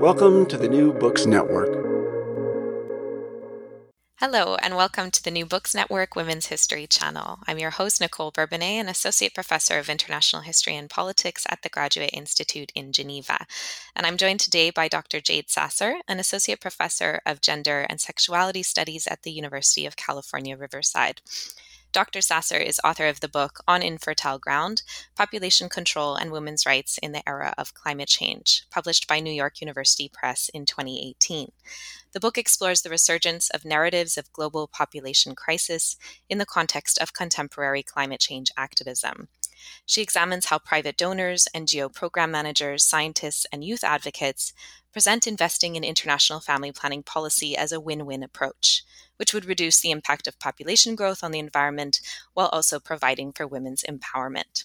Welcome to the New Books Network. Hello, and welcome to the New Books Network Women's History channel. I'm your host, Nicole Bourbonnais, an associate professor of international history and politics at the Graduate Institute in Geneva. And I'm joined today by Dr. Jade Sasser, an associate professor of gender and sexuality studies at the University of California, Riverside. Dr. Sasser is author of the book On Infertile Ground Population Control and Women's Rights in the Era of Climate Change, published by New York University Press in 2018. The book explores the resurgence of narratives of global population crisis in the context of contemporary climate change activism. She examines how private donors, NGO program managers, scientists, and youth advocates present investing in international family planning policy as a win win approach which would reduce the impact of population growth on the environment while also providing for women's empowerment.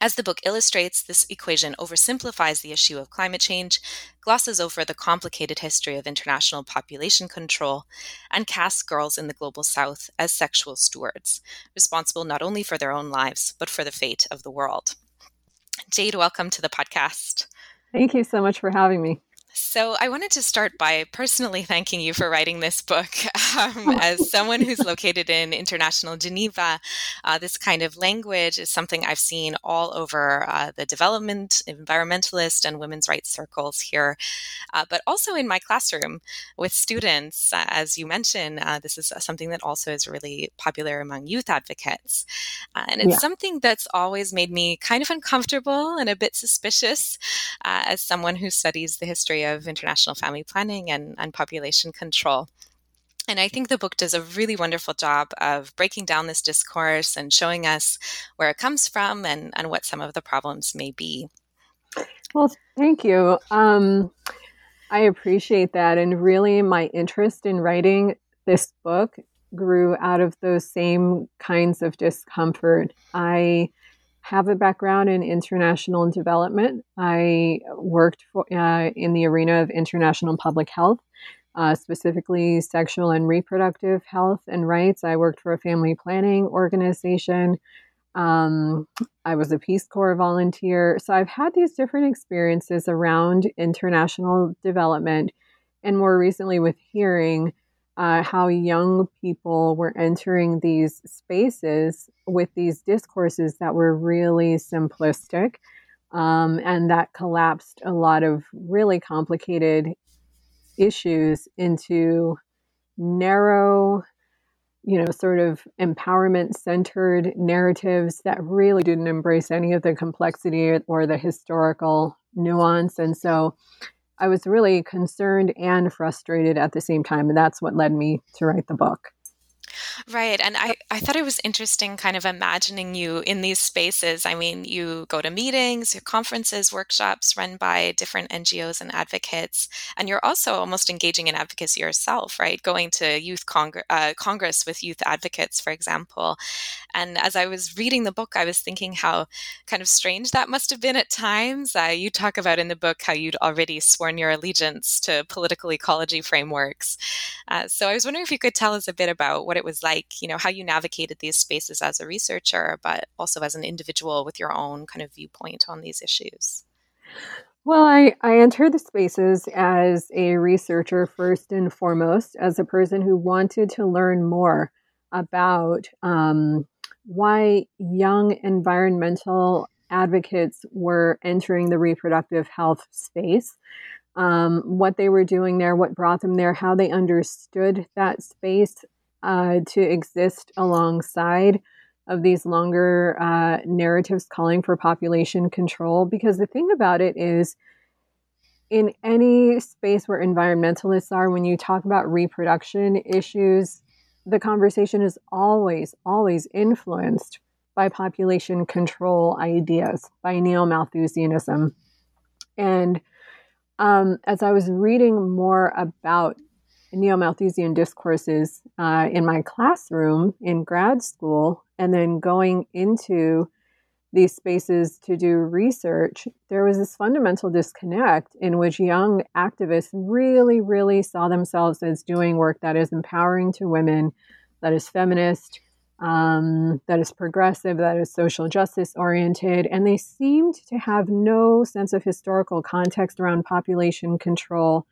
As the book illustrates, this equation oversimplifies the issue of climate change, glosses over the complicated history of international population control, and casts girls in the global south as sexual stewards, responsible not only for their own lives, but for the fate of the world. Jade, welcome to the podcast. Thank you so much for having me. So, I wanted to start by personally thanking you for writing this book. Um, as someone who's located in international Geneva, uh, this kind of language is something I've seen all over uh, the development, environmentalist, and women's rights circles here, uh, but also in my classroom with students. Uh, as you mentioned, uh, this is something that also is really popular among youth advocates. Uh, and it's yeah. something that's always made me kind of uncomfortable and a bit suspicious as someone who studies the history of international family planning and, and population control. And I think the book does a really wonderful job of breaking down this discourse and showing us where it comes from and, and what some of the problems may be. Well, thank you. Um, I appreciate that. And really, my interest in writing this book grew out of those same kinds of discomfort. I have a background in international development. I worked for, uh, in the arena of international public health, uh, specifically sexual and reproductive health and rights. I worked for a family planning organization. Um, I was a Peace Corps volunteer. So I've had these different experiences around international development, and more recently with hearing uh, how young people were entering these spaces with these discourses that were really simplistic um, and that collapsed a lot of really complicated issues into narrow you know sort of empowerment centered narratives that really didn't embrace any of the complexity or the historical nuance and so I was really concerned and frustrated at the same time. And that's what led me to write the book. Right. And I, I thought it was interesting kind of imagining you in these spaces. I mean, you go to meetings, your conferences, workshops run by different NGOs and advocates, and you're also almost engaging in advocacy yourself, right? Going to youth congr- uh, Congress with youth advocates, for example. And as I was reading the book, I was thinking how kind of strange that must have been at times. Uh, you talk about in the book how you'd already sworn your allegiance to political ecology frameworks. Uh, so I was wondering if you could tell us a bit about what it was like, you know, how you navigated these spaces as a researcher, but also as an individual with your own kind of viewpoint on these issues. Well, I, I entered the spaces as a researcher first and foremost, as a person who wanted to learn more about um, why young environmental advocates were entering the reproductive health space, um, what they were doing there, what brought them there, how they understood that space uh, to exist alongside of these longer uh, narratives calling for population control. Because the thing about it is, in any space where environmentalists are, when you talk about reproduction issues, the conversation is always, always influenced by population control ideas, by neo Malthusianism. And um, as I was reading more about neo Malthusian discourses uh, in my classroom in grad school, and then going into these spaces to do research, there was this fundamental disconnect in which young activists really, really saw themselves as doing work that is empowering to women, that is feminist, um, that is progressive, that is social justice oriented. And they seemed to have no sense of historical context around population control,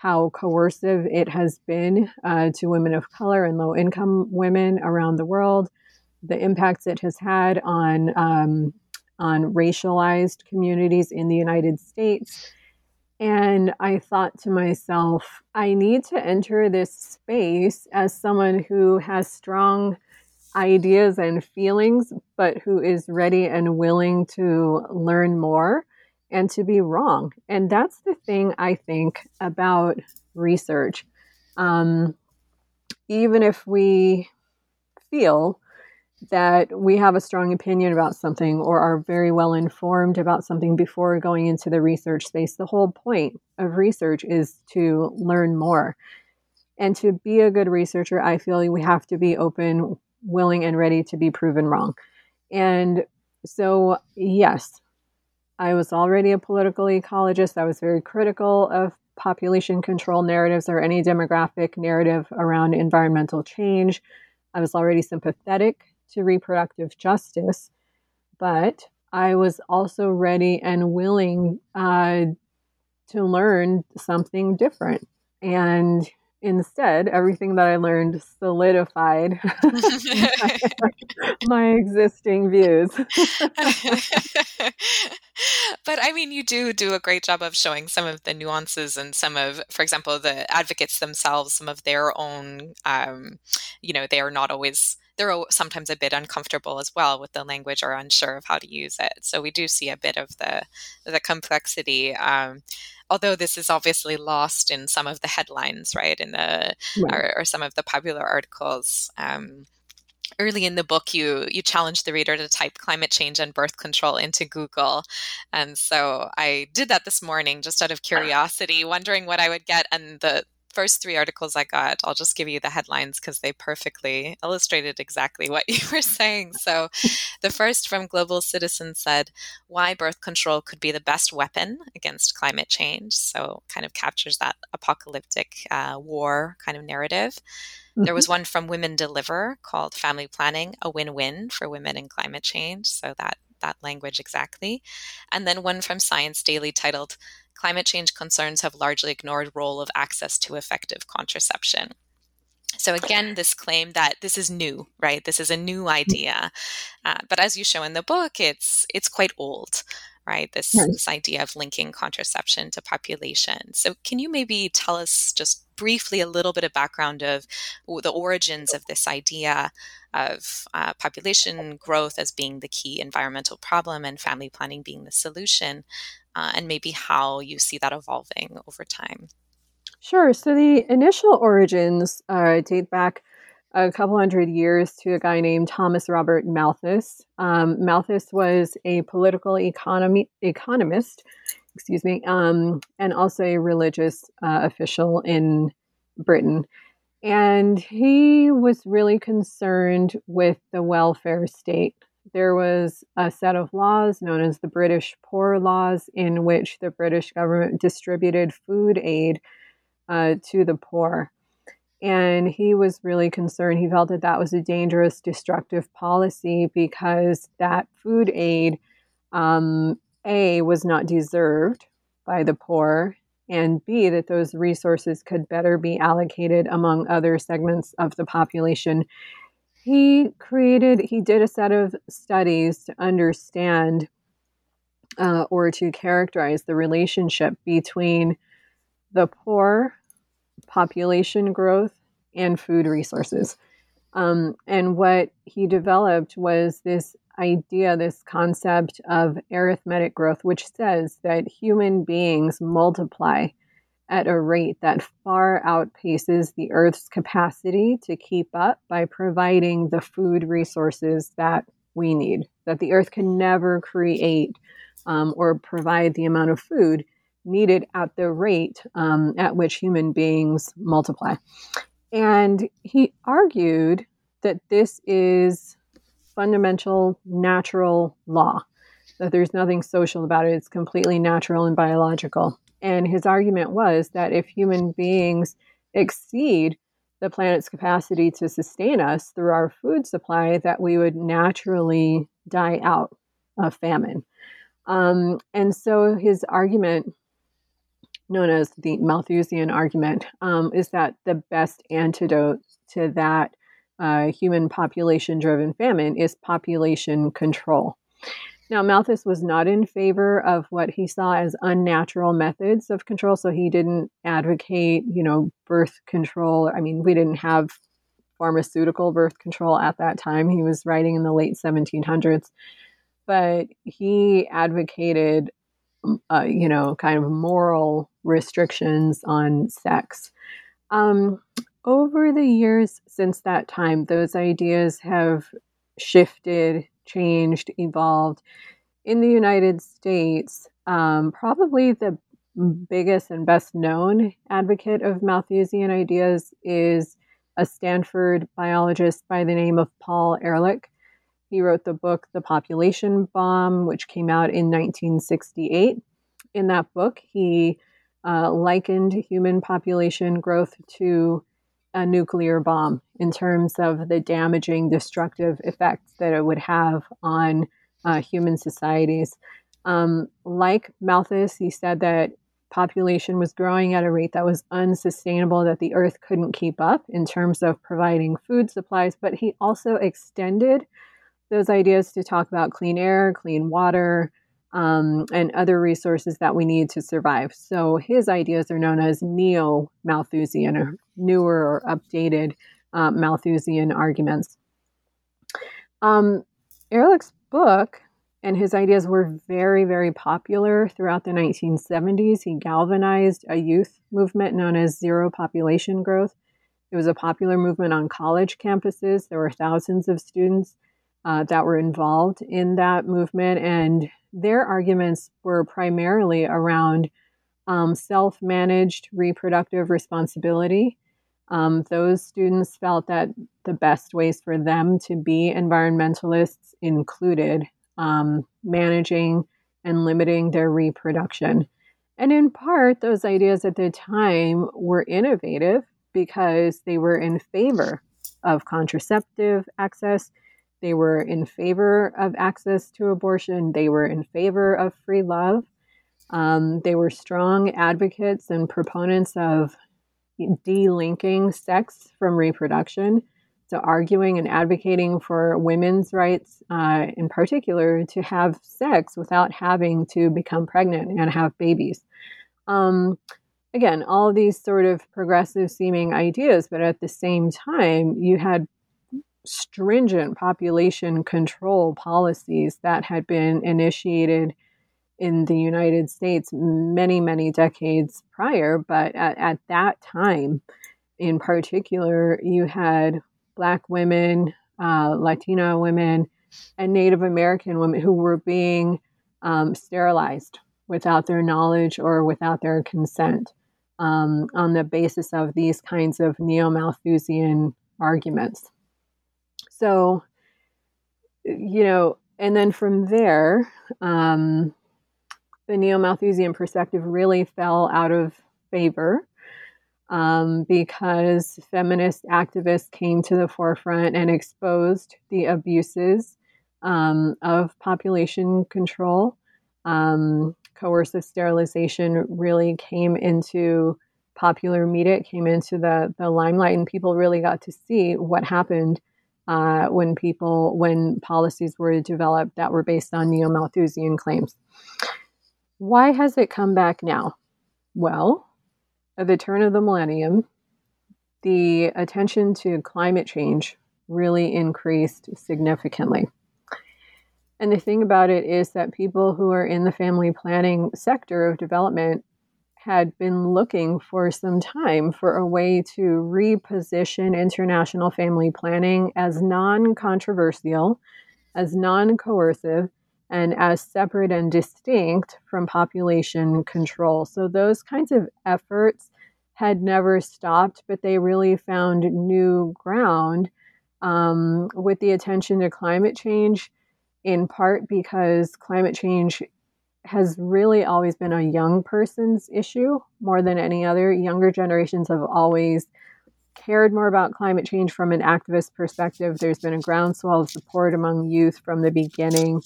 how coercive it has been uh, to women of color and low income women around the world, the impacts it has had on. Um, on racialized communities in the United States. And I thought to myself, I need to enter this space as someone who has strong ideas and feelings, but who is ready and willing to learn more and to be wrong. And that's the thing I think about research. Um, even if we feel that we have a strong opinion about something or are very well informed about something before going into the research space, the whole point of research is to learn more. And to be a good researcher, I feel we have to be open willing and ready to be proven wrong. And so, yes, I was already a political ecologist. I was very critical of population control narratives or any demographic narrative around environmental change. I was already sympathetic to reproductive justice, but I was also ready and willing uh, to learn something different. And instead, everything that I learned solidified my, existing views. but I mean, you do do a great job of showing some of the nuances and some of, for example, the advocates themselves, some of their own, um, you know, they are not always they're sometimes a bit uncomfortable as well with the language or unsure of how to use it. So we do see a bit of the the complexity. Um, although this is obviously lost in some of the headlines, right, in the right. Or, or, some of the popular articles. Um, early in the book you you challenge the reader to type climate change and birth control into google and so i did that this morning just out of curiosity wondering what i would get and the first three articles I got, I'll just give you the headlines because they perfectly illustrated exactly what you were saying. So, the first from Global Citizen said, Why birth control could be the best weapon against climate change. So, kind of captures that apocalyptic uh, war kind of narrative. Mm-hmm. There was one from Women Deliver called Family Planning, a win win for women in climate change. So, that that language exactly. And then one from Science Daily titled climate change concerns have largely ignored role of access to effective contraception. So again, this claim that this is new, right? This is a new mm. idea, uh, but as you show in the book, it's it's quite old, right? This yes. this idea of linking contraception to population. So can you maybe tell us just briefly a little bit of background of the origins of this idea of uh, population growth as being the key environmental problem and family planning being the solution, uh, and maybe how you see that evolving over time. Sure. So the initial origins uh, date back a couple hundred years to a guy named Thomas Robert Malthus. Um, Malthus was a political economy economist, excuse me, um, and also a religious uh, official in Britain. And he was really concerned with the welfare state there was a set of laws known as the British Poor Laws, in which the British government distributed food aid uh, to the poor. And he was really concerned. He felt that that was a dangerous, destructive policy because that food aid, um, A, was not deserved by the poor, and B, that those resources could better be allocated among other segments of the population he created, he did a set of studies to understand uh, or to characterize the relationship between the poor, population growth, and food resources. Um, and what he developed was this idea, this concept of arithmetic growth, which says that human beings multiply at a rate that far outpaces the Earth's capacity to keep up by providing the food resources that we need, that the Earth can never create um, or provide the amount of food needed at the rate um, at which human beings multiply. And he argued that this is fundamental natural law, that there's nothing social about it, it's completely natural and biological. And his argument was that if human beings exceed the planet's capacity to sustain us through our food supply, that we would naturally die out of famine. Um, and so his argument, known as the Malthusian argument, um, is that the best antidote to that uh, human population driven famine is population control. Now, Malthus was not in favor of what he saw as unnatural methods of control. So he didn't advocate, you know, birth control. I mean, we didn't have pharmaceutical birth control at that time. He was writing in the late 1700s. But he advocated, uh, you know, kind of moral restrictions on sex. Um, over the years since that time, those ideas have shifted changed, evolved. In the United States, um, probably the biggest and best known advocate of Malthusian ideas is a Stanford biologist by the name of Paul Ehrlich. He wrote the book The Population Bomb, which came out in 1968. In that book, he uh, likened human population growth to a nuclear bomb in terms of the damaging, destructive effects that it would have on uh, human societies. Um, like Malthus, he said that population was growing at a rate that was unsustainable, that the earth couldn't keep up in terms of providing food supplies. But he also extended those ideas to talk about clean air, clean water, um, and other resources that we need to survive. So his ideas are known as neo Malthusian or newer or updated uh, Malthusian arguments. Um, Ehrlich's book and his ideas were very, very popular throughout the 1970s. He galvanized a youth movement known as Zero Population Growth. It was a popular movement on college campuses. There were thousands of students uh, that were involved in that movement, and their arguments were primarily around um, self managed reproductive responsibility. Um, those students felt that the best ways for them to be environmentalists included um, managing and limiting their reproduction. And in part, those ideas at the time were innovative because they were in favor of contraceptive access they were in favor of access to abortion. They were in favor of free love. Um, they were strong advocates and proponents of delinking sex from reproduction. So, arguing and advocating for women's rights, uh, in particular, to have sex without having to become pregnant and have babies. Um, again, all these sort of progressive seeming ideas, but at the same time, you had stringent population control policies that had been initiated in the United States many, many decades prior. But at, at that time, in particular, you had Black women, uh, Latina women, and Native American women who were being um, sterilized without their knowledge or without their consent um, on the basis of these kinds of neo Malthusian arguments. So, you know, and then from there, um, the neo Malthusian perspective really fell out of favor um, because feminist activists came to the forefront and exposed the abuses um, of population control. Um, coercive sterilization really came into popular media, it came into the, the limelight, and people really got to see what happened uh, when people, when policies were developed that were based on neo Malthusian claims. Why has it come back now? Well, at the turn of the millennium, the attention to climate change really increased significantly. And the thing about it is that people who are in the family planning sector of development had been looking for some time for a way to reposition international family planning as non controversial, as non coercive, and as separate and distinct from population control. So, those kinds of efforts had never stopped, but they really found new ground um, with the attention to climate change, in part because climate change has really always been a young person's issue more than any other. Younger generations have always cared more about climate change from an activist perspective. There's been a groundswell of support among youth from the beginning.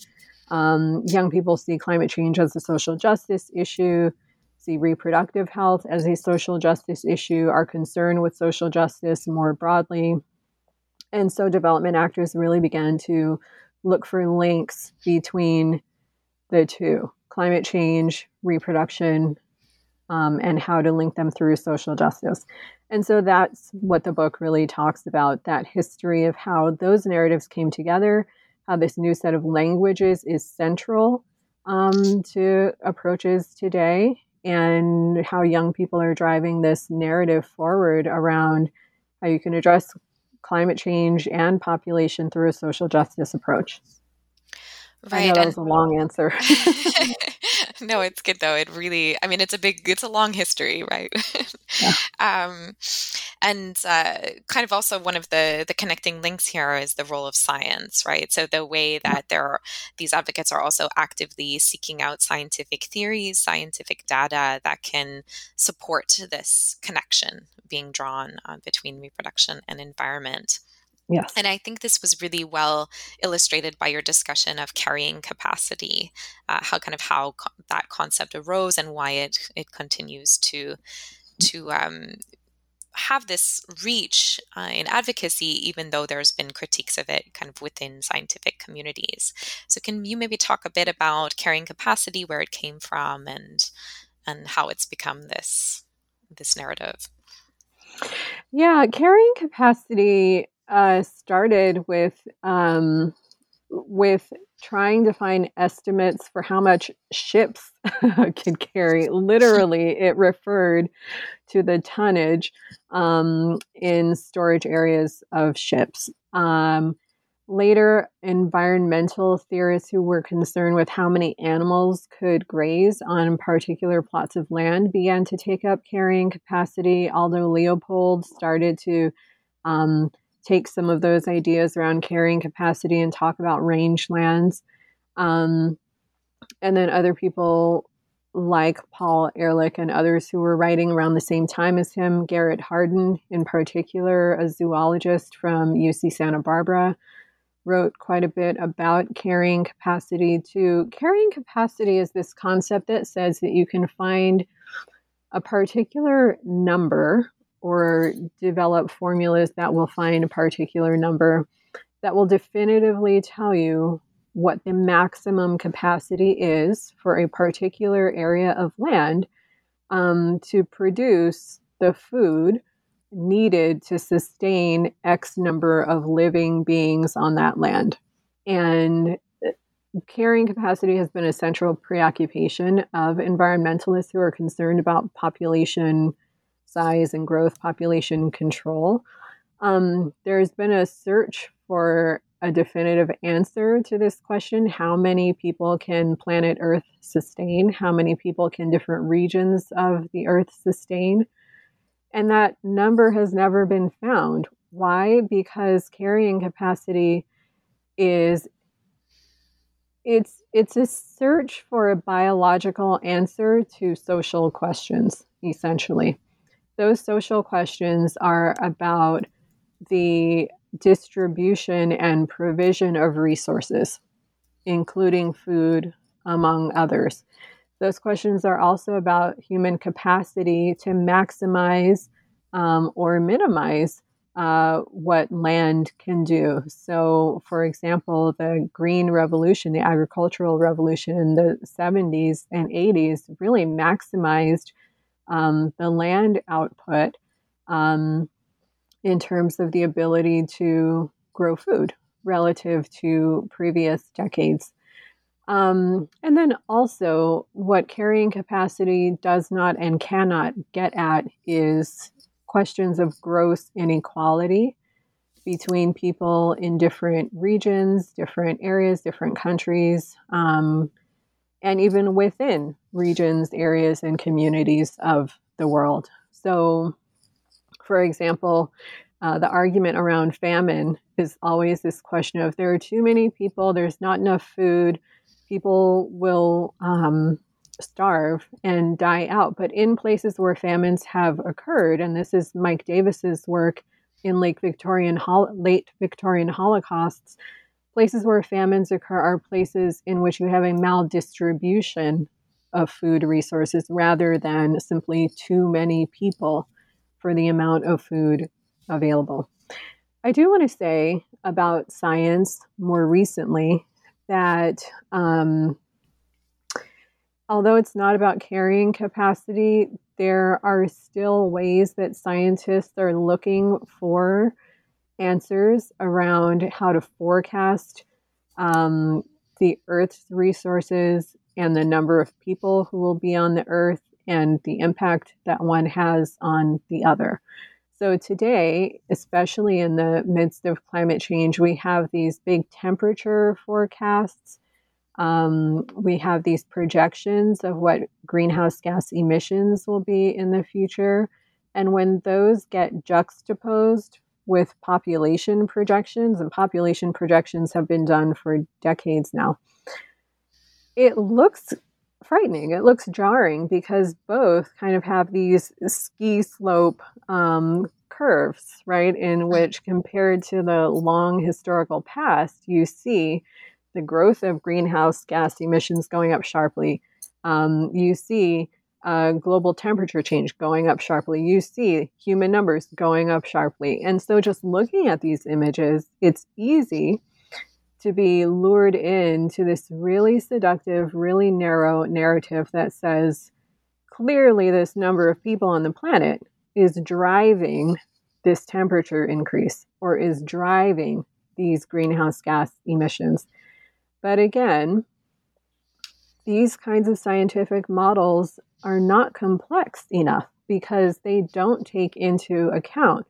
Um, young people see climate change as a social justice issue, see reproductive health as a social justice issue, are concerned with social justice more broadly. And so development actors really began to look for links between the two climate change, reproduction, um, and how to link them through social justice. And so that's what the book really talks about that history of how those narratives came together, how this new set of languages is central um, to approaches today, and how young people are driving this narrative forward around how you can address climate change and population through a social justice approach. Right. I know that was a long answer. no, it's good though. It really, I mean, it's a big, it's a long history, right? Yeah. um, and uh, kind of also one of the the connecting links here is the role of science, right? So the way that there are these advocates are also actively seeking out scientific theories, scientific data that can support this connection being drawn uh, between reproduction and environment. Yes. And I think this was really well illustrated by your discussion of carrying capacity, uh, how kind of how co- that concept arose and why it it continues to to um, have this reach uh, in advocacy, even though there's been critiques of it kind of within scientific communities. So, can you maybe talk a bit about carrying capacity, where it came from, and and how it's become this this narrative? Yeah, carrying capacity uh, started with um, with trying to find estimates for how much ships could carry. Literally, it referred to the tonnage um, in storage areas of ships. Um, later, environmental theorists who were concerned with how many animals could graze on particular plots of land began to take up carrying capacity. Aldo Leopold started to um, take some of those ideas around carrying capacity and talk about rangelands. Um, and then other people like Paul Ehrlich and others who were writing around the same time as him, Garrett Hardin in particular, a zoologist from UC Santa Barbara, wrote quite a bit about carrying capacity too. Carrying capacity is this concept that says that you can find a particular number or develop formulas that will find a particular number that will definitively tell you what the maximum capacity is for a particular area of land um, to produce the food needed to sustain X number of living beings on that land. And uh, carrying capacity has been a central preoccupation of environmentalists who are concerned about population size and growth population control. Um, there's been a search for a definitive answer to this question how many people can planet Earth sustain? How many people can different regions of the Earth sustain? And that number has never been found. Why? Because carrying capacity is it's it's a search for a biological answer to social questions essentially those social questions are about the distribution and provision of resources, including food, among others. Those questions are also about human capacity to maximize um, or minimize uh, what land can do. So, for example, the Green Revolution, the agricultural revolution in the 70s and 80s really maximized um, the land output um, in terms of the ability to grow food relative to previous decades. Um, and then also, what carrying capacity does not and cannot get at is questions of gross inequality between people in different regions, different areas, different countries, um, and even within regions, areas, and communities of the world. So, for example, uh, the argument around famine is always this question of there are too many people, there's not enough food, people will um, starve and die out. But in places where famines have occurred, and this is Mike Davis's work in late Victorian late Victorian Holocausts, places where famines occur are places in which you have a maldistribution of food resources rather than simply too many people for the amount of food available. I do want to say about science more recently that um, although it's not about carrying capacity, there are still ways that scientists are looking for answers around how to forecast um, the Earth's resources and the number of people who will be on the Earth and the impact that one has on the other. So, today, especially in the midst of climate change, we have these big temperature forecasts um, we have these projections of what greenhouse gas emissions will be in the future. And when those get juxtaposed with population projections, and population projections have been done for decades now, it looks frightening. It looks jarring because both kind of have these ski slope um, curves, right? In which, compared to the long historical past, you see the growth of greenhouse gas emissions going up sharply. Um, you see uh, global temperature change going up sharply. You see human numbers going up sharply. And so, just looking at these images, it's easy to be lured into this really seductive, really narrow narrative that says clearly this number of people on the planet is driving this temperature increase or is driving these greenhouse gas emissions. But again, these kinds of scientific models are not complex enough because they don't take into account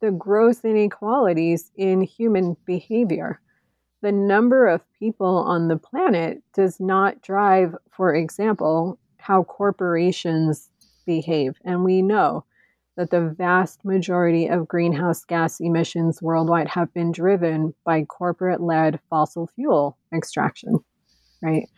the gross inequalities in human behavior. The number of people on the planet does not drive, for example, how corporations behave. And we know that the vast majority of greenhouse gas emissions worldwide have been driven by corporate led fossil fuel extraction, right?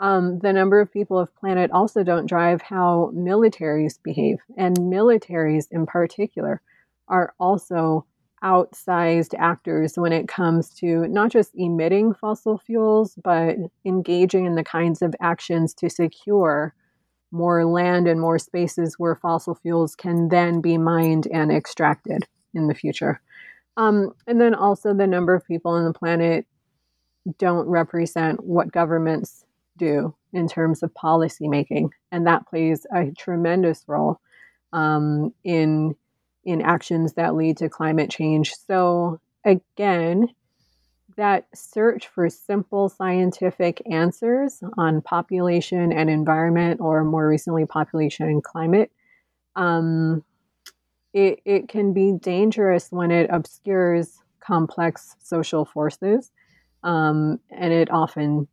Um, the number of people of planet also don't drive how militaries behave, and militaries in particular are also outsized actors when it comes to not just emitting fossil fuels, but engaging in the kinds of actions to secure more land and more spaces where fossil fuels can then be mined and extracted in the future. Um, and then also the number of people on the planet don't represent what governments do in terms of policy making, and that plays a tremendous role um, in in actions that lead to climate change. So again, that search for simple scientific answers on population and environment, or more recently, population and climate, um, it, it can be dangerous when it obscures complex social forces, um, and it often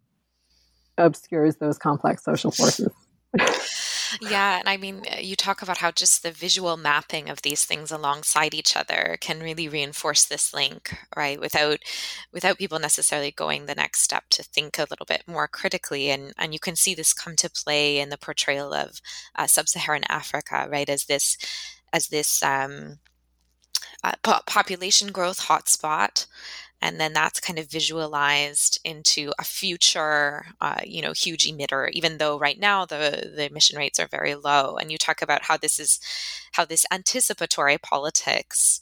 obscures those complex social forces. Yeah, and I mean, you talk about how just the visual mapping of these things alongside each other can really reinforce this link, right? Without without people necessarily going the next step to think a little bit more critically, and and you can see this come to play in the portrayal of uh, sub-Saharan Africa, right? As this as this um, uh, population growth hotspot and then that's kind of visualized into a future uh, you know huge emitter even though right now the the emission rates are very low and you talk about how this is how this anticipatory politics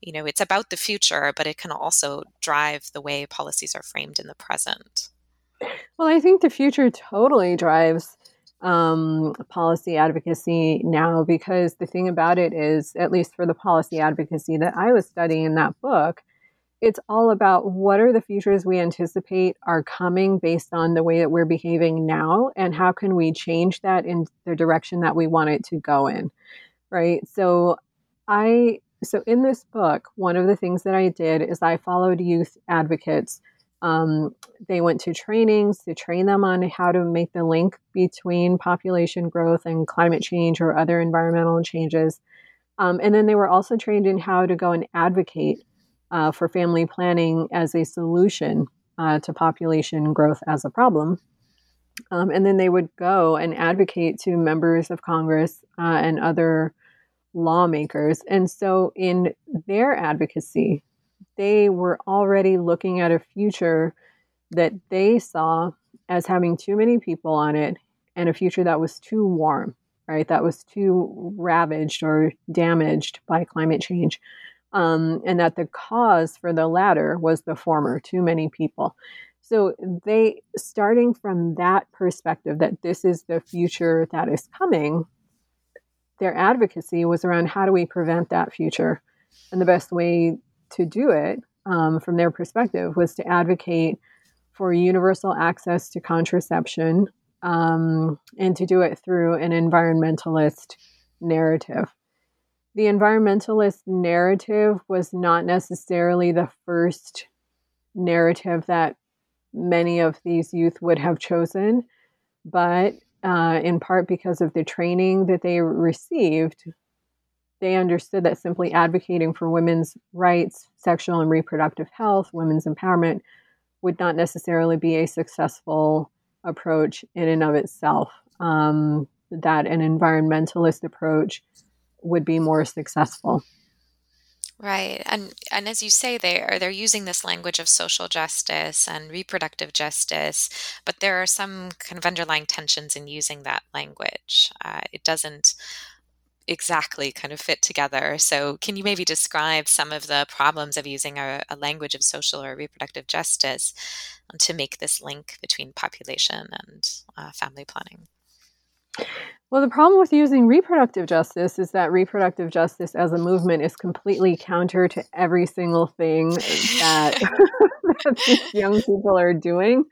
you know, it's about the future, but it can also drive the way policies are framed in the present. Well, I think the future totally drives um, policy advocacy now because the thing about it is, at least for the policy advocacy that I was studying in that book, it's all about what are the futures we anticipate are coming based on the way that we're behaving now and how can we change that in the direction that we want it to go in right? So i so in this book one of the things that i did is i followed youth advocates. Um, they went to trainings to train them on how to make the link between population growth and climate change or other environmental changes. Um, and then they were also trained in how to go and advocate uh, for family planning as a solution uh, to population growth as a problem. Um, and then they would go and advocate to members of Congress uh, and other lawmakers. And so, in their advocacy, they were already looking at a future that they saw as having too many people on it and a future that was too warm, right? That was too ravaged or damaged by climate change um, and that the cause for the latter was the former, too many people. So they, starting from that perspective, that this is the future that is coming, their advocacy was around how do we prevent that future, and the best way to do it, um, from their perspective, was to advocate for universal access to contraception um, and to do it through an environmentalist narrative the environmentalist narrative was not necessarily the first narrative that many of these youth would have chosen, but uh, in part because of the training that they received, they understood that simply advocating for women's rights, sexual and reproductive health, women's empowerment would not necessarily be a successful approach in and of itself. Um, that an environmentalist approach would be more successful. Right. And and as you say they are they're using this language of social justice and reproductive justice, but there are some kind of underlying tensions in using that language. Uh, it doesn't exactly kind of fit together. So can you maybe describe some of the problems of using a, a language of social or reproductive justice to make this link between population and uh, family planning? Well, the problem with using reproductive justice is that reproductive justice as a movement is completely counter to every single thing that, that these young people are doing.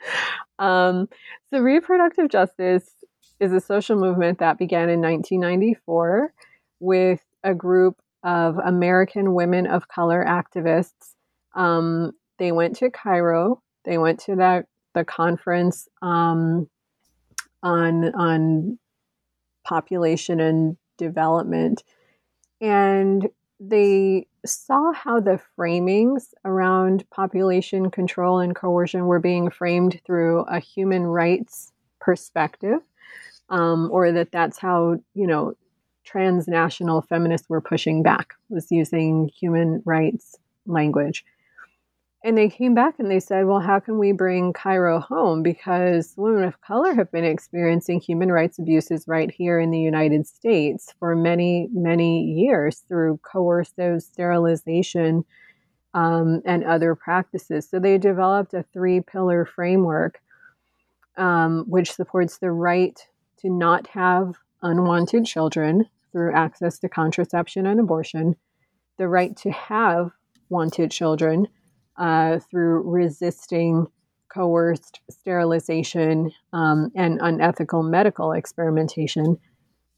Um, so, reproductive justice is a social movement that began in 1994 with a group of American women of color activists. Um, they went to Cairo. They went to that the conference um, on on population and development. And they saw how the framings around population control and coercion were being framed through a human rights perspective, um, or that that's how, you know, transnational feminists were pushing back, was using human rights language. And they came back and they said, well, how can we bring Cairo home? Because women of color have been experiencing human rights abuses right here in the United States for many, many years through coercive sterilization um, and other practices. So they developed a three pillar framework um, which supports the right to not have unwanted children through access to contraception and abortion, the right to have wanted children uh, through resisting coerced sterilization um, and unethical medical experimentation.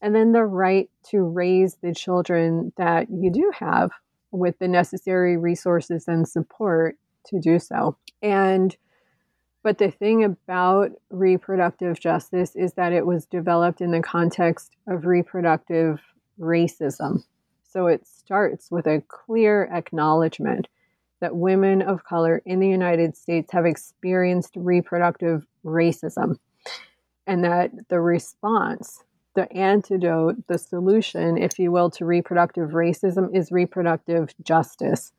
And then the right to raise the children that you do have with the necessary resources and support to do so. And but the thing about reproductive justice is that it was developed in the context of reproductive racism. So it starts with a clear acknowledgement that women of color in the United States have experienced reproductive racism, and that the response, the antidote, the solution, if you will, to reproductive racism is reproductive justice.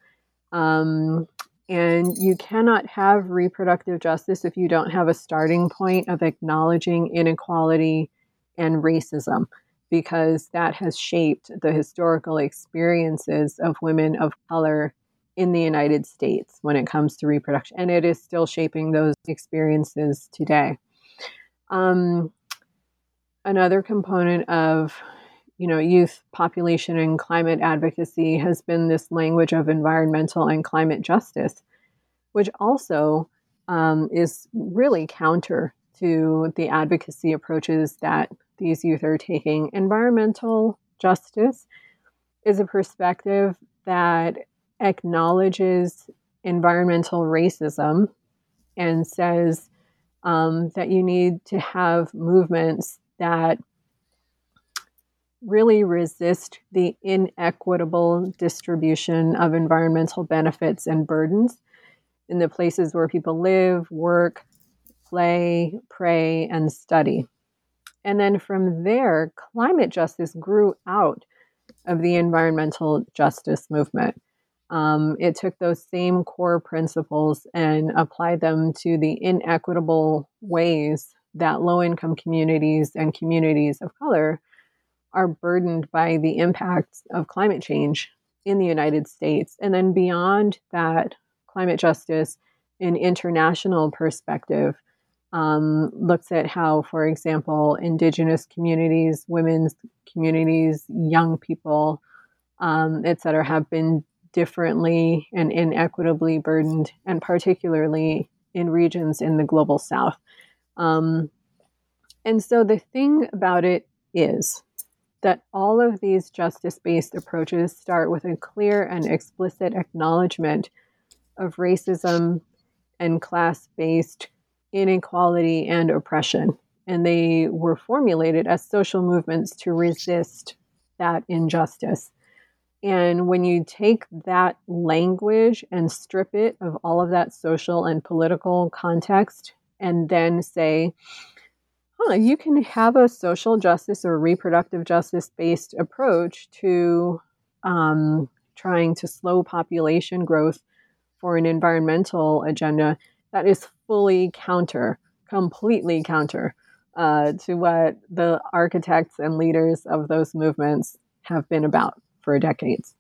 Um, and you cannot have reproductive justice if you don't have a starting point of acknowledging inequality and racism. because that has shaped the historical experiences of women of color in the United States when it comes to reproduction. And it is still shaping those experiences today. Um, another component of you know youth population and climate advocacy has been this language of environmental and climate justice which also um, is really counter to the advocacy approaches that these youth are taking environmental justice is a perspective that acknowledges environmental racism and says um, that you need to have movements that really resist the inequitable distribution of environmental benefits and burdens in the places where people live, work, play, pray, and study. And then from there, climate justice grew out of the environmental justice movement. Um, it took those same core principles and applied them to the inequitable ways that low income communities and communities of color are burdened by the impacts of climate change in the United States. And then beyond that, climate justice in international perspective um, looks at how, for example, indigenous communities, women's communities, young people, um, et cetera, have been differently and inequitably burdened, and particularly in regions in the global south. Um, and so the thing about it is that all of these justice based approaches start with a clear and explicit acknowledgement of racism and class based inequality and oppression. And they were formulated as social movements to resist that injustice. And when you take that language and strip it of all of that social and political context, and then say, huh, you can have a social justice or reproductive justice based approach to um, trying to slow population growth for an environmental agenda that is fully counter, completely counter uh, to what the architects and leaders of those movements have been about for decades.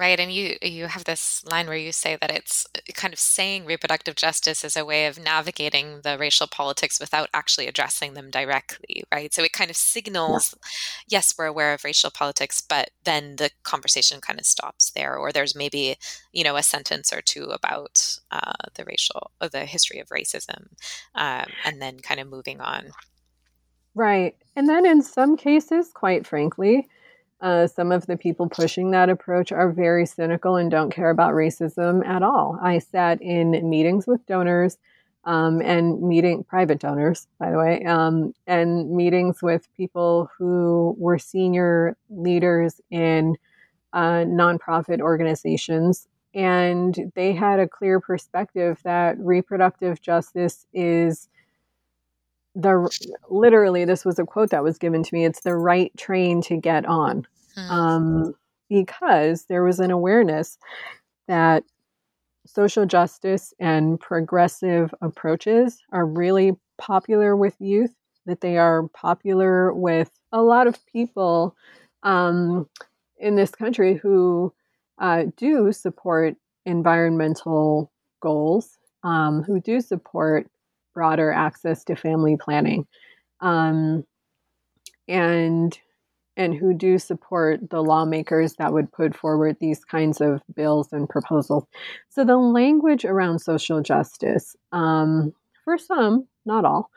Right and you you have this line where you say that it's uh, kind of saying reproductive justice is a way of navigating the racial politics without actually addressing them directly right? So it kind of signals yeah. yes we're aware of racial politics but then the conversation kind of stops there or there's maybe you know a sentence or two about uh, the racial or the history of racism um, and then kind of moving on. Right and then in some cases quite frankly uh, some of the people pushing that approach are very cynical and don't care about racism at all. I sat in meetings with donors um, and meeting private donors, by the way, um, and meetings with people who were senior leaders in uh, nonprofit organizations. And they had a clear perspective that reproductive justice is the literally this was a quote that was given to me it's the right train to get on mm. um, because there was an awareness that social justice and progressive approaches are really popular with youth that they are popular with a lot of people um, in this country who uh, do support environmental goals um, who do support broader access to family planning, um, and and who do support the lawmakers that would put forward these kinds of bills and proposals. So the language around social justice, um, for some, not all,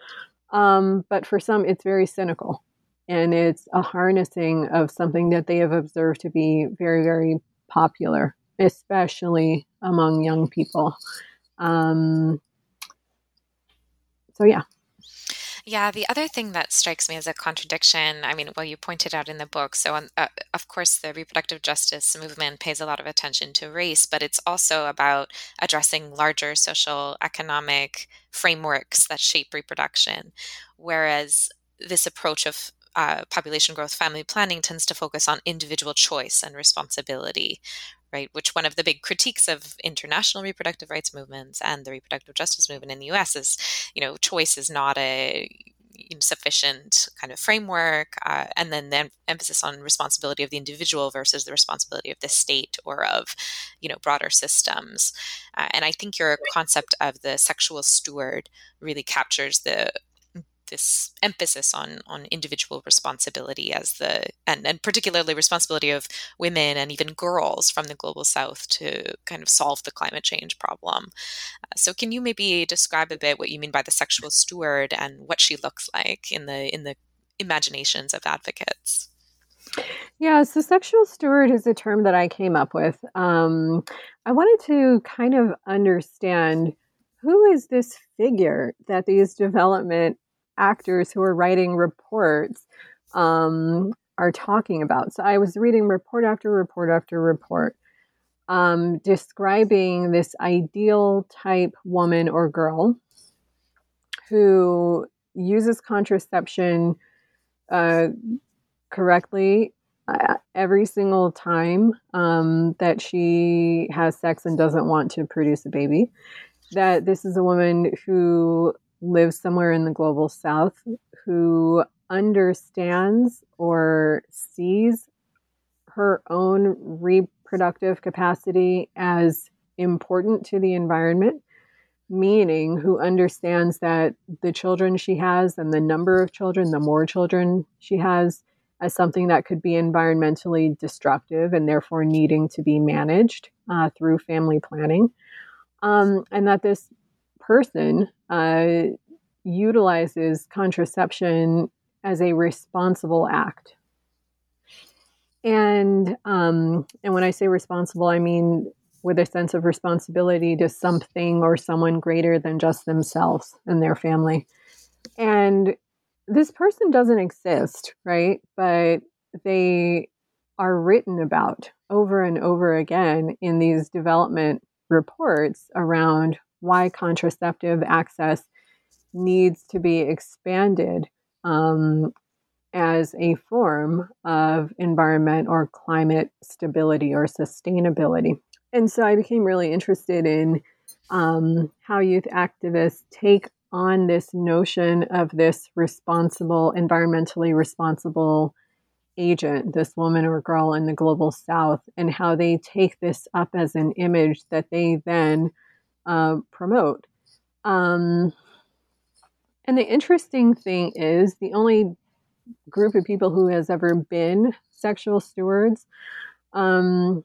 um, but for some, it's very cynical. And it's a harnessing of something that they have observed to be very, very popular, especially among young people. Um, so, yeah. Yeah, the other thing that strikes me as a contradiction, I mean, well, you pointed out in the book. So, on, uh, of course, the reproductive justice movement pays a lot of attention to race, but it's also about addressing larger social economic frameworks that shape reproduction. Whereas this approach of uh, population growth family planning tends to focus on individual choice and responsibility right? Which one of the big critiques of international reproductive rights movements and the reproductive justice movement in the US is, you know, choice is not a sufficient kind of framework, uh, and then the emphasis on responsibility of the individual versus the responsibility of the state or of, you know, broader systems. Uh, and I think your concept of the sexual steward really captures the this emphasis on on individual responsibility as the and, and particularly responsibility of women and even girls from the global south to kind of solve the climate change problem. Uh, so can you maybe describe a bit what you mean by the sexual steward and what she looks like in the in the imaginations of advocates? Yeah, so sexual steward is a term that I came up with. Um, I wanted to kind of understand who is this figure that these development actors who are writing reports um, are talking about. So I was reading report after report after report um, describing this ideal type woman or girl who uses contraception uh, correctly uh, every single time um, that she has sex and doesn't want to produce a baby. That this is a woman who lives somewhere in the global south who understands or sees her own reproductive capacity as important to the environment, meaning who understands that the children she has and the number of children, the more children she has, as something that could be environmentally destructive and therefore needing to be managed uh, through family planning. Um, and that this person uh, utilizes contraception as a responsible act. And um, and when I say responsible, I mean with a sense of responsibility to something or someone greater than just themselves and their family. And this person doesn't exist, right? But they are written about over and over again in these development reports around why contraceptive access needs to be expanded um, as a form of environment or climate stability or sustainability. And so I became really interested in um, how youth activists take on this notion of this responsible, environmentally responsible agent, this woman or girl in the global south, and how they take this up as an image that they then uh, promote. Um, and the interesting thing is, the only group of people who has ever been sexual stewards um,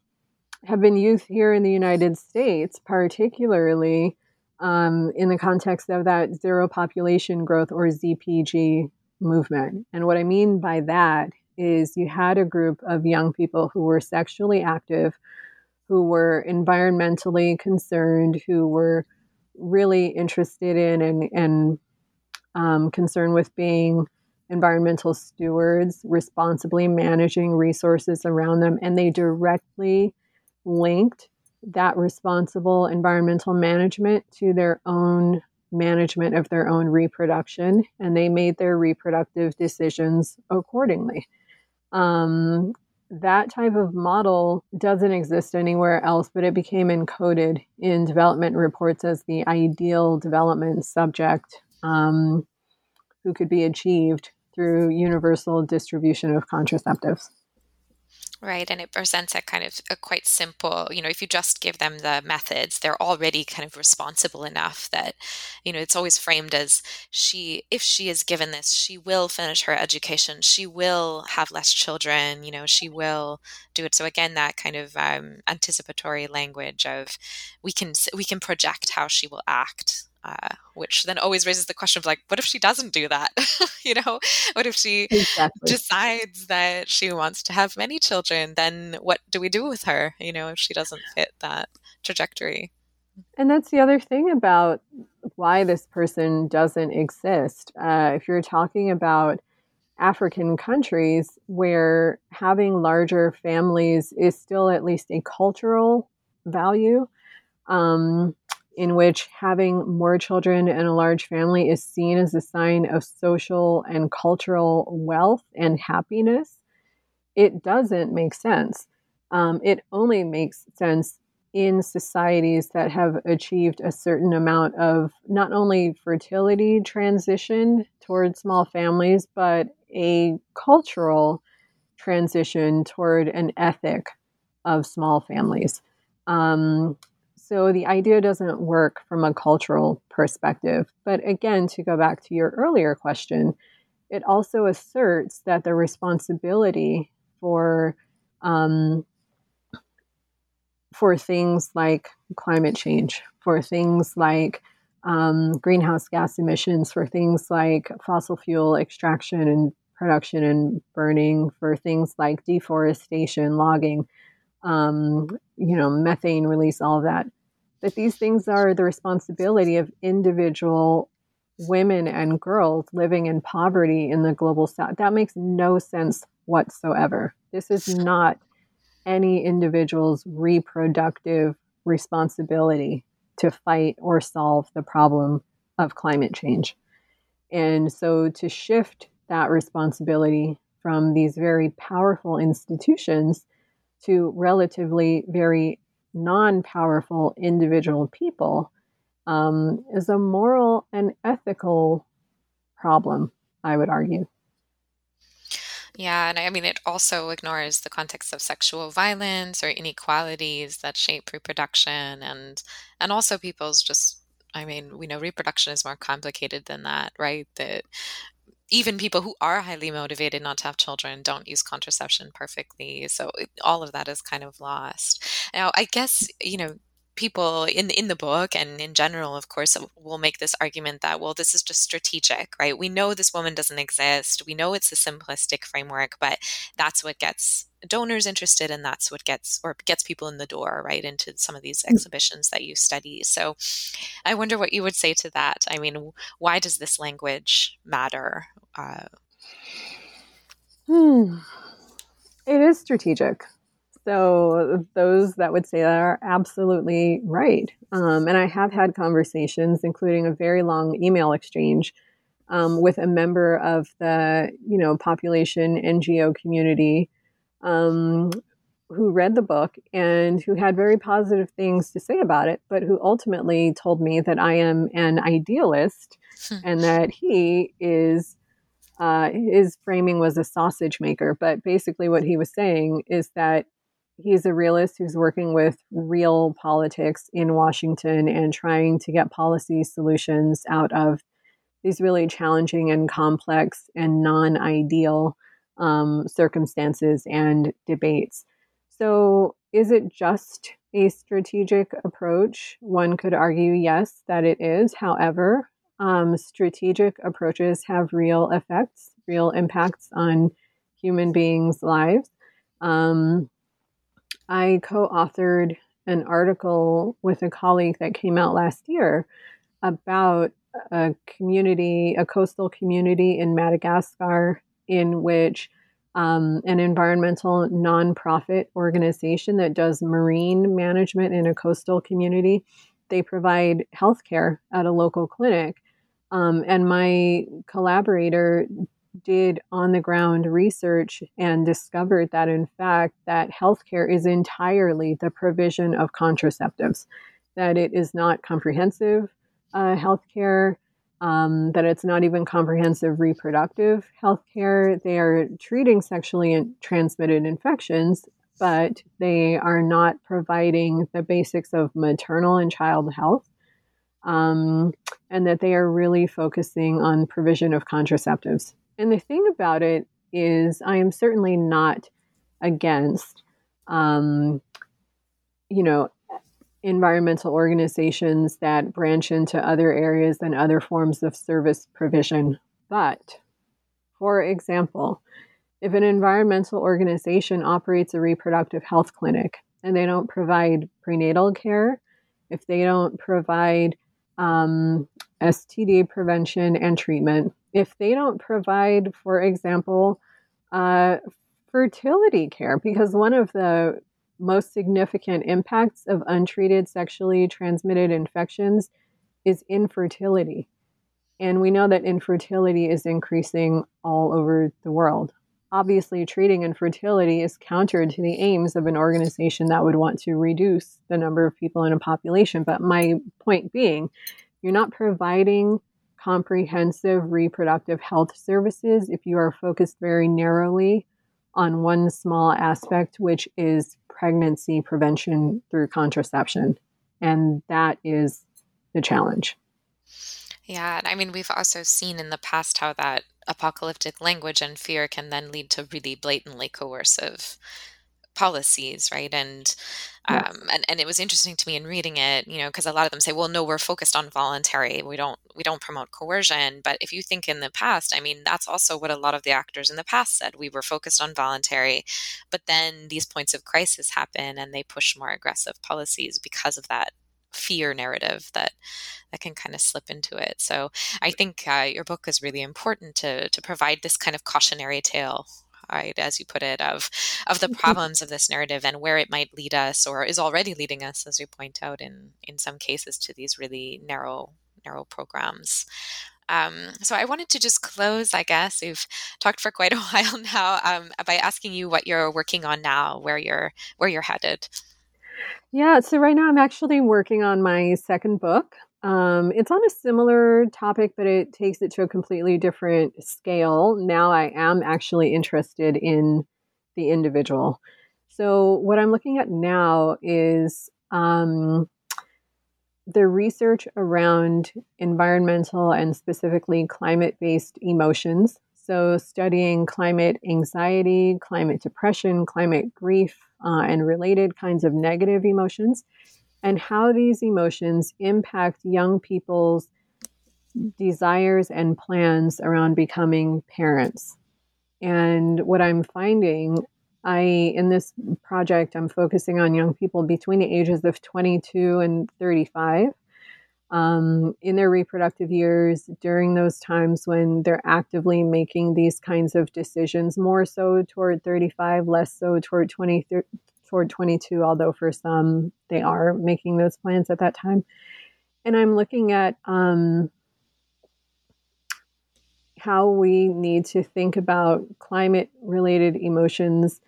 have been youth here in the United States, particularly um, in the context of that zero population growth or ZPG movement. And what I mean by that is you had a group of young people who were sexually active who were environmentally concerned, who were really interested in and, and um, concerned with being environmental stewards, responsibly managing resources around them, and they directly linked that responsible environmental management to their own management of their own reproduction, and they made their reproductive decisions accordingly. Um, that type of model doesn't exist anywhere else, but it became encoded in development reports as the ideal development subject um, who could be achieved through universal distribution of contraceptives. Right. And it presents a kind of a quite simple, you know, if you just give them the methods, they're already kind of responsible enough that, you know, it's always framed as she, if she is given this, she will finish her education. She will have less children, you know, she will do it. So again, that kind of um, anticipatory language of we can, we can project how she will act uh, which then always raises the question of like, what if she doesn't do that? you know, what if she exactly. decides that she wants to have many children? Then what do we do with her? You know, if she doesn't fit that trajectory. And that's the other thing about why this person doesn't exist. Uh, if you're talking about African countries where having larger families is still at least a cultural value, um, in which having more children and a large family is seen as a sign of social and cultural wealth and happiness, it doesn't make sense. Um, it only makes sense in societies that have achieved a certain amount of not only fertility transition toward small families, but a cultural transition toward an ethic of small families. Um, so the idea doesn't work from a cultural perspective. But again, to go back to your earlier question, it also asserts that the responsibility for um, for things like climate change, for things like um, greenhouse gas emissions, for things like fossil fuel extraction and production and burning, for things like deforestation, logging, um, you know, methane release, all of that. That these things are the responsibility of individual women and girls living in poverty in the global south. That makes no sense whatsoever. This is not any individual's reproductive responsibility to fight or solve the problem of climate change. And so to shift that responsibility from these very powerful institutions to relatively very non powerful individual people um, is a moral and ethical problem, I would argue. Yeah, and I mean, it also ignores the context of sexual violence or inequalities that shape reproduction and and also people's just I mean, we know reproduction is more complicated than that, right? That even people who are highly motivated not to have children don't use contraception perfectly. So all of that is kind of lost. Now, I guess, you know, people in in the book and in general of course will make this argument that well this is just strategic right? We know this woman doesn't exist. We know it's a simplistic framework but that's what gets donors interested and that's what gets or gets people in the door right into some of these mm. exhibitions that you study. So i wonder what you would say to that. I mean why does this language matter uh, hmm. it is strategic so those that would say that are absolutely right. Um, and I have had conversations, including a very long email exchange um, with a member of the you know population NGO community um, who read the book and who had very positive things to say about it, but who ultimately told me that I am an idealist hmm. and that he is. Uh, his framing was a sausage maker, but basically, what he was saying is that he's a realist who's working with real politics in Washington and trying to get policy solutions out of these really challenging and complex and non ideal um, circumstances and debates. So, is it just a strategic approach? One could argue, yes, that it is. However, um, strategic approaches have real effects, real impacts on human beings' lives. Um, I co authored an article with a colleague that came out last year about a community, a coastal community in Madagascar, in which um, an environmental nonprofit organization that does marine management in a coastal community. They provide healthcare at a local clinic. Um, and my collaborator did on the ground research and discovered that in fact that healthcare is entirely the provision of contraceptives that it is not comprehensive uh, healthcare um, that it's not even comprehensive reproductive healthcare. They are treating sexually transmitted infections but they are not providing the basics of maternal and child health um, and that they are really focusing on provision of contraceptives and the thing about it is, I am certainly not against, um, you know, environmental organizations that branch into other areas and other forms of service provision. But, for example, if an environmental organization operates a reproductive health clinic and they don't provide prenatal care, if they don't provide um, STD prevention and treatment, if they don't provide, for example, uh, fertility care, because one of the most significant impacts of untreated sexually transmitted infections is infertility. And we know that infertility is increasing all over the world. Obviously, treating infertility is counter to the aims of an organization that would want to reduce the number of people in a population. But my point being, you're not providing comprehensive reproductive health services if you are focused very narrowly on one small aspect, which is pregnancy prevention through contraception. And that is the challenge. Yeah, I mean, we've also seen in the past how that apocalyptic language and fear can then lead to really blatantly coercive policies, right? And yes. um, and and it was interesting to me in reading it, you know, because a lot of them say, "Well, no, we're focused on voluntary. We don't we don't promote coercion." But if you think in the past, I mean, that's also what a lot of the actors in the past said. We were focused on voluntary, but then these points of crisis happen, and they push more aggressive policies because of that fear narrative that that can kind of slip into it. So I think uh, your book is really important to to provide this kind of cautionary tale right as you put it of of the problems of this narrative and where it might lead us or is already leading us as we point out in in some cases to these really narrow narrow programs um, so I wanted to just close, I guess. We've talked for quite a while now um, by asking you what you're working on now, where you're where you're headed. Yeah, so right now I'm actually working on my second book. Um, it's on a similar topic, but it takes it to a completely different scale. Now I am actually interested in the individual. So, what I'm looking at now is um, the research around environmental and specifically climate based emotions. So, studying climate anxiety, climate depression, climate grief, uh, and related kinds of negative emotions and how these emotions impact young people's desires and plans around becoming parents. And what I'm finding, I in this project, I'm focusing on young people between the ages of 22 and 35. Um, in their reproductive years during those times when they're actively making these kinds of decisions, more so toward 35, less so toward 20, toward 22, although for some they are making those plans at that time. And I'm looking at um, how we need to think about climate related emotions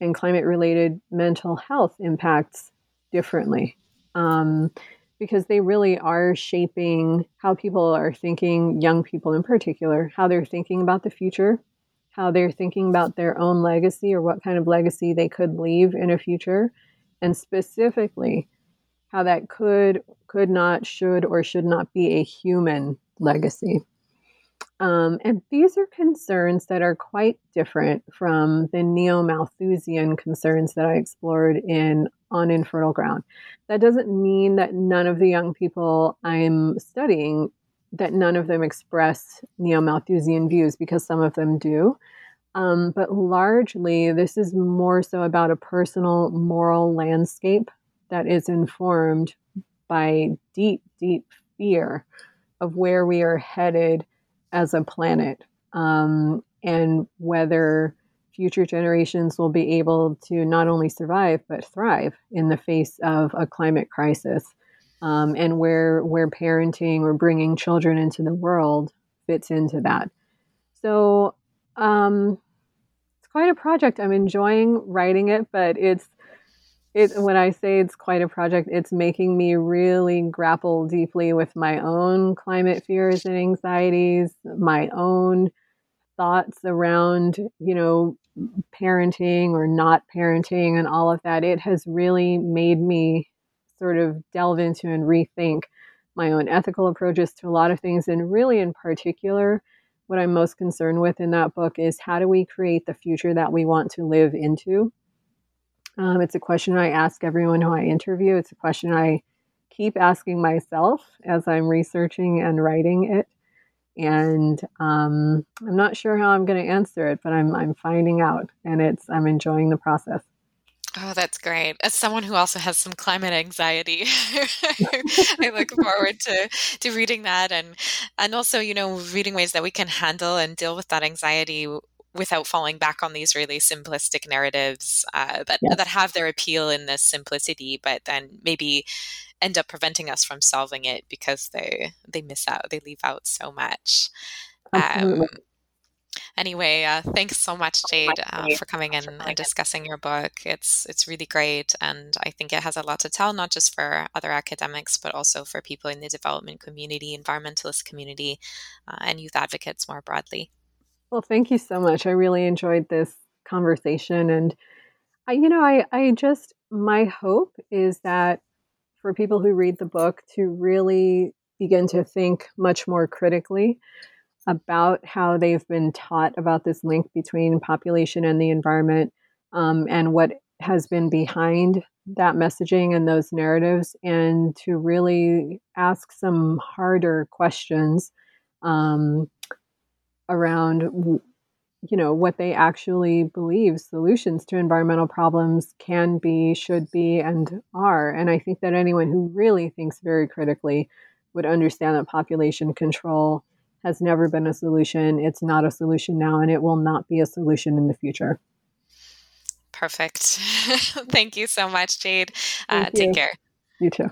and climate related mental health impacts differently. Um, because they really are shaping how people are thinking, young people in particular, how they're thinking about the future, how they're thinking about their own legacy or what kind of legacy they could leave in a future, and specifically how that could, could not, should, or should not be a human legacy. Um, and these are concerns that are quite different from the neo Malthusian concerns that I explored in On Infertile Ground. That doesn't mean that none of the young people I'm studying that none of them express neo Malthusian views because some of them do. Um, but largely, this is more so about a personal moral landscape that is informed by deep, deep fear of where we are headed as a planet um, and whether future generations will be able to not only survive but thrive in the face of a climate crisis um, and where where parenting or bringing children into the world fits into that. So um, it's quite a project. I'm enjoying writing it, but it's it when I say it's quite a project, it's making me really grapple deeply with my own climate fears and anxieties, my own thoughts around, you know, parenting or not parenting and all of that. It has really made me sort of delve into and rethink my own ethical approaches to a lot of things. And really, in particular, what I'm most concerned with in that book is how do we create the future that we want to live into? Um, it's a question I ask everyone who I interview. It's a question I keep asking myself as I'm researching and writing it. And um, I'm not sure how I'm going to answer it, but I'm I'm finding out, and it's I'm enjoying the process. Oh, that's great. As someone who also has some climate anxiety, I look forward to, to reading that and and also, you know, reading ways that we can handle and deal with that anxiety without falling back on these really simplistic narratives uh, that yeah. that have their appeal in this simplicity, but then maybe end up preventing us from solving it because they they miss out, they leave out so much. Um, Anyway, uh, thanks so much, Jade, uh, for coming in and discussing your book. It's it's really great, and I think it has a lot to tell, not just for other academics, but also for people in the development community, environmentalist community, uh, and youth advocates more broadly. Well, thank you so much. I really enjoyed this conversation, and I, you know, I I just my hope is that for people who read the book to really begin to think much more critically about how they've been taught about this link between population and the environment um, and what has been behind that messaging and those narratives, and to really ask some harder questions um, around you know what they actually believe solutions to environmental problems can be should be and are. And i think that anyone who really thinks very critically would understand that population control has never been a solution. It's not a solution now, and it will not be a solution in the future. Perfect. Thank you so much, Jade. Uh, take care. You too.